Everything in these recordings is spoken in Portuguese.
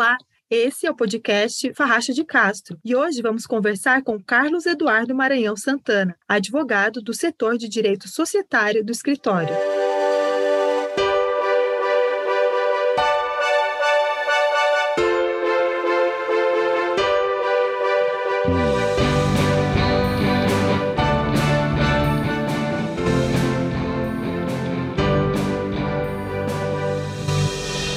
Olá, esse é o podcast Farracha de Castro e hoje vamos conversar com Carlos Eduardo Maranhão Santana, advogado do setor de direito societário do escritório.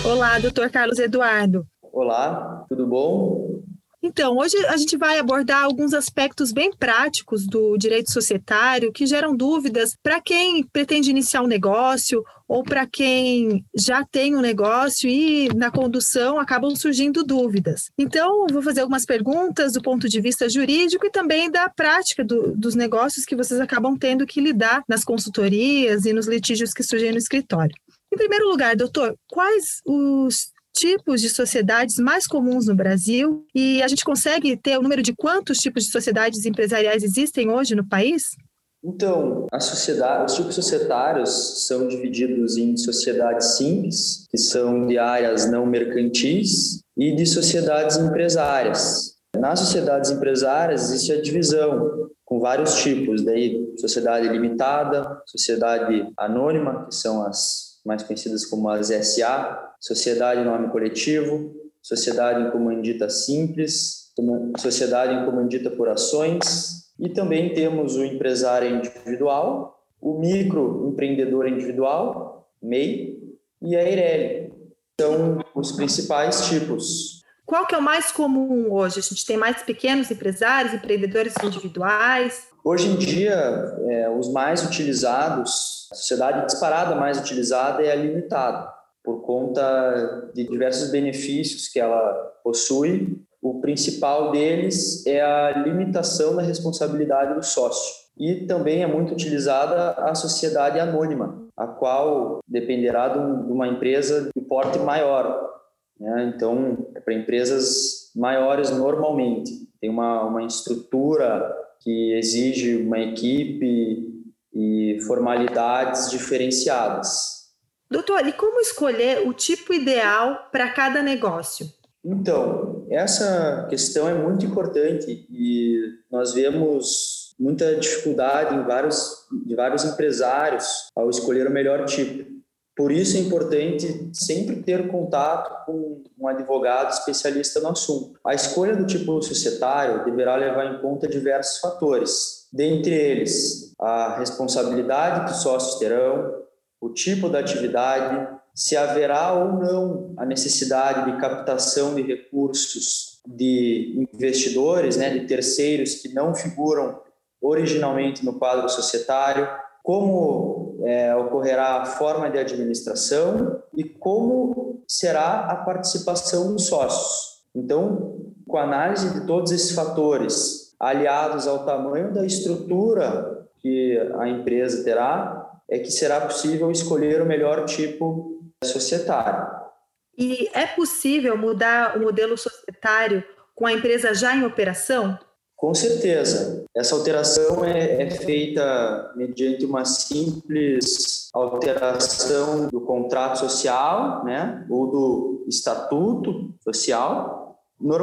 Olá, doutor Carlos Eduardo. Olá, tudo bom? Então, hoje a gente vai abordar alguns aspectos bem práticos do direito societário que geram dúvidas para quem pretende iniciar um negócio ou para quem já tem um negócio e na condução acabam surgindo dúvidas. Então, vou fazer algumas perguntas do ponto de vista jurídico e também da prática do, dos negócios que vocês acabam tendo que lidar nas consultorias e nos litígios que surgem no escritório. Em primeiro lugar, doutor, quais os tipos de sociedades mais comuns no Brasil e a gente consegue ter o número de quantos tipos de sociedades empresariais existem hoje no país? Então, a sociedade, os tipos societários são divididos em sociedades simples, que são de áreas não mercantis, e de sociedades empresárias. Nas sociedades empresárias existe a divisão com vários tipos, daí sociedade limitada, sociedade anônima, que são as mais conhecidas como as SA, Sociedade em Nome Coletivo, Sociedade em Comandita Simples, Sociedade em Comandita por Ações, e também temos o empresário individual, o microempreendedor individual, MEI, e a EIRELI. São os principais tipos. Qual que é o mais comum hoje? A gente tem mais pequenos empresários, empreendedores individuais? Hoje em dia, é, os mais utilizados, a sociedade disparada mais utilizada é a limitada, por conta de diversos benefícios que ela possui. O principal deles é a limitação da responsabilidade do sócio. E também é muito utilizada a sociedade anônima, a qual dependerá de uma empresa de porte maior. Né? Então, é para empresas maiores normalmente, tem uma, uma estrutura que exige uma equipe e formalidades diferenciadas. Doutor, e como escolher o tipo ideal para cada negócio? Então, essa questão é muito importante e nós vemos muita dificuldade em vários, de vários empresários ao escolher o melhor tipo. Por isso é importante sempre ter contato com um advogado especialista no assunto. A escolha do tipo societário deverá levar em conta diversos fatores, dentre eles a responsabilidade que os sócios terão, o tipo da atividade, se haverá ou não a necessidade de captação de recursos de investidores, né, de terceiros que não figuram originalmente no quadro societário, como é, ocorrerá a forma de administração e como será a participação dos sócios. Então, com a análise de todos esses fatores, aliados ao tamanho da estrutura que a empresa terá, é que será possível escolher o melhor tipo societário. E é possível mudar o modelo societário com a empresa já em operação? Com certeza. Essa alteração é, é, feita mediante uma simples alteração do contrato social, né, ou do estatuto social.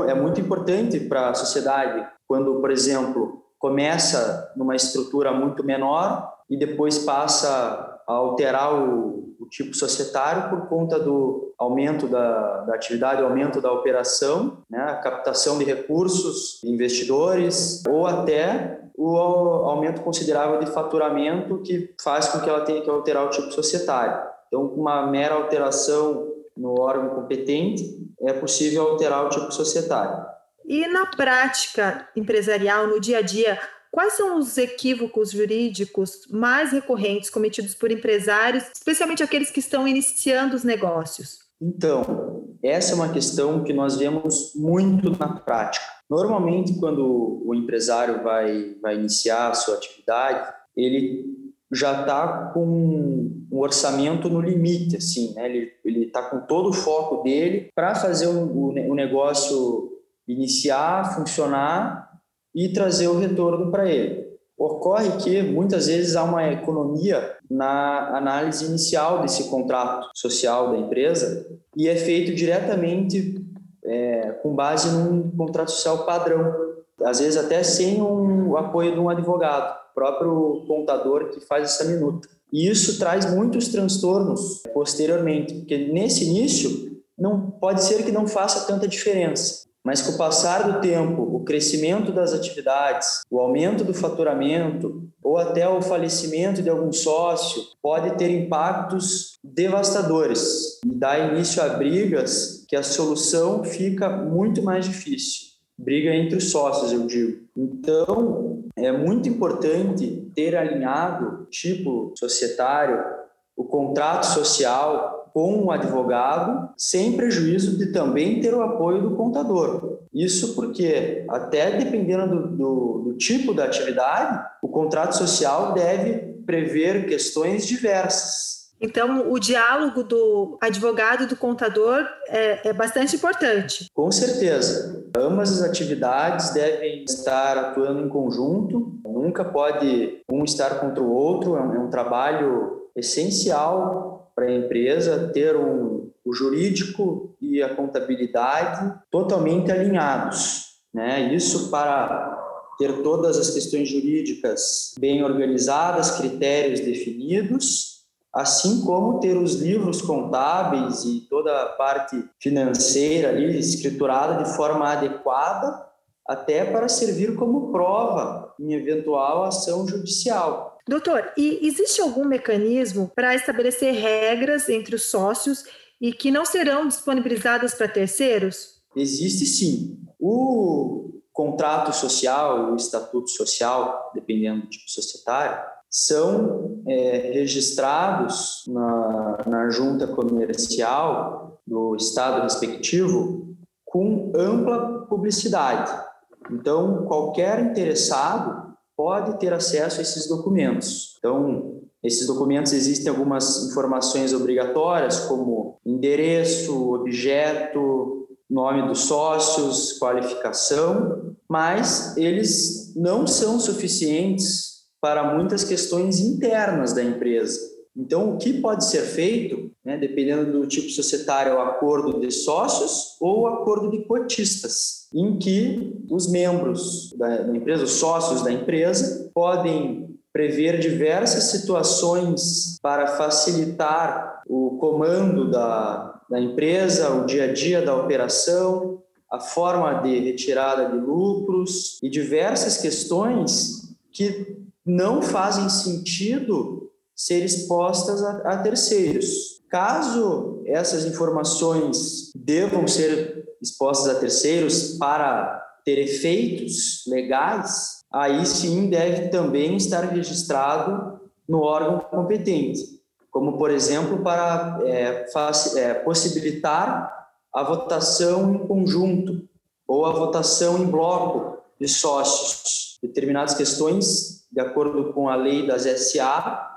É muito importante para a sociedade quando, por exemplo, começa numa estrutura muito menor e depois passa a alterar o, o tipo societário por conta do aumento da, da atividade, aumento da operação, né, a captação de recursos, de investidores, ou até o aumento considerável de faturamento que faz com que ela tenha que alterar o tipo societário. Então, com uma mera alteração no órgão competente, é possível alterar o tipo societário. E na prática empresarial, no dia a dia, Quais são os equívocos jurídicos mais recorrentes cometidos por empresários, especialmente aqueles que estão iniciando os negócios? Então, essa é uma questão que nós vemos muito na prática. Normalmente, quando o empresário vai, vai iniciar a sua atividade, ele já está com um orçamento no limite, assim, né? ele está com todo o foco dele para fazer o, o, o negócio iniciar, funcionar e trazer o retorno para ele. Ocorre que muitas vezes há uma economia na análise inicial desse contrato social da empresa e é feito diretamente é, com base num contrato social padrão, às vezes até sem um, o apoio de um advogado, próprio contador que faz essa minuta. E isso traz muitos transtornos posteriormente, porque nesse início não pode ser que não faça tanta diferença, mas com o passar do tempo, o crescimento das atividades, o aumento do faturamento ou até o falecimento de algum sócio pode ter impactos devastadores e dar início a brigas que a solução fica muito mais difícil. Briga entre os sócios, eu digo. Então, é muito importante ter alinhado tipo societário, o contrato social com o advogado, sem prejuízo de também ter o apoio do contador. Isso porque, até dependendo do, do, do tipo da atividade, o contrato social deve prever questões diversas. Então, o diálogo do advogado e do contador é, é, bastante importante. Com certeza. Ambas as atividades devem estar atuando em conjunto, nunca pode um estar contra o outro, é um, é um trabalho essencial para a empresa ter um, o jurídico e a contabilidade totalmente alinhados. Né? Isso para ter todas as questões jurídicas bem organizadas, critérios definidos, assim como ter os livros contábeis e toda a parte financeira ali escriturada de forma adequada, até para servir como prova em eventual ação judicial. Doutor, e existe algum mecanismo para estabelecer regras entre os sócios e que não serão disponibilizadas para terceiros? Existe sim. O contrato social, o estatuto social, dependendo do tipo societário, são é, registrados na, na junta comercial do estado respectivo com ampla publicidade. Então, qualquer interessado pode ter acesso a esses documentos. Então, esses documentos existem algumas informações obrigatórias, como endereço, objeto, nome dos sócios, qualificação, mas eles não são suficientes para muitas questões internas da empresa. Então, o que pode ser feito, né, dependendo do tipo societário, é o acordo de sócios ou o acordo de cotistas em que os membros da, empresa, os sócios da empresa, podem prever diversas situações para facilitar o comando da, da empresa, o dia a dia da operação, a forma de retirada de lucros e diversas questões que não fazem sentido ser expostas a, a terceiros. Caso essas informações devam ser expostas a terceiros para ter efeitos legais, aí sim deve também estar registrado no órgão competente, como, por exemplo, para é, é, possibilitar a votação em conjunto ou a votação em bloco de sócios. Determinadas questões, de acordo com a lei das SA,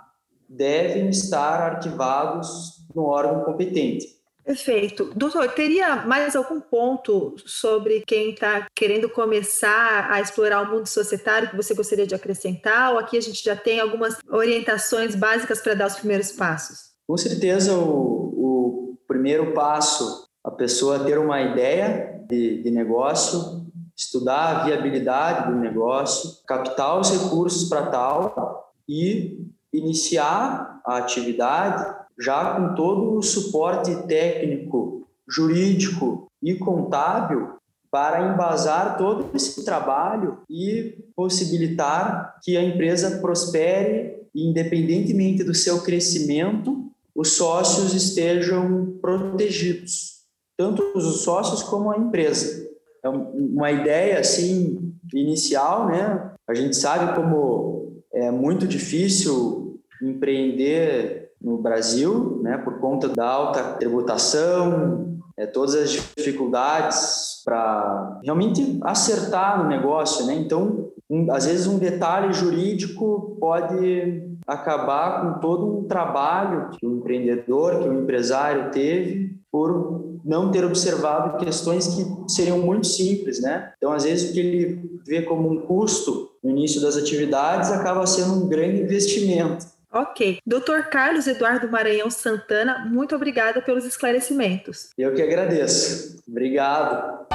devem estar arquivados no órgão competente. Perfeito. Doutor, teria mais algum ponto sobre quem está querendo começar a explorar o mundo societário que você gostaria de acrescentar? Ou aqui a gente já tem algumas orientações básicas para dar os primeiros passos? Com certeza, o, o primeiro passo, a pessoa ter uma ideia de, de negócio, estudar a viabilidade do negócio, captar os recursos para tal e iniciar a atividade já com todo o suporte técnico, jurídico e contábil para embasar todo esse trabalho e possibilitar que a empresa prospere independentemente do seu crescimento, os sócios estejam protegidos, tanto os sócios como a empresa. É uma ideia assim inicial, né? A gente sabe como é muito difícil empreender no Brasil, né, por conta da alta tributação, é, todas as dificuldades para realmente acertar no negócio, né? Então, um, às vezes um detalhe jurídico pode acabar com todo um trabalho que o empreendedor, que o empresário teve por não ter observado questões que seriam muito simples, né? Então, às vezes o que ele vê como um custo no início das atividades acaba sendo um grande investimento Ok. Doutor Carlos Eduardo Maranhão Santana, muito obrigada pelos esclarecimentos. Eu que agradeço. Obrigado.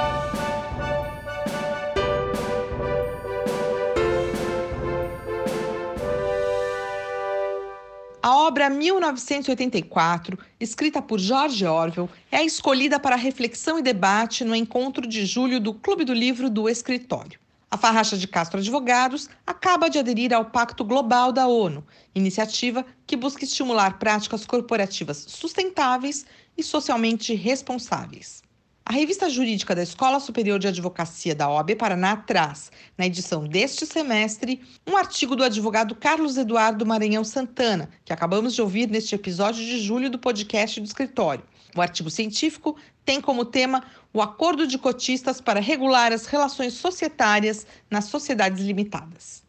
A obra 1984, escrita por George Orwell, é escolhida para reflexão e debate no encontro de julho do Clube do Livro do Escritório. A Farracha de Castro Advogados acaba de aderir ao Pacto Global da ONU, iniciativa que busca estimular práticas corporativas sustentáveis e socialmente responsáveis. A revista jurídica da Escola Superior de Advocacia da OAB Paraná traz, na edição deste semestre, um artigo do advogado Carlos Eduardo Maranhão Santana, que acabamos de ouvir neste episódio de julho do podcast do escritório. O artigo científico tem como tema o acordo de cotistas para regular as relações societárias nas sociedades limitadas.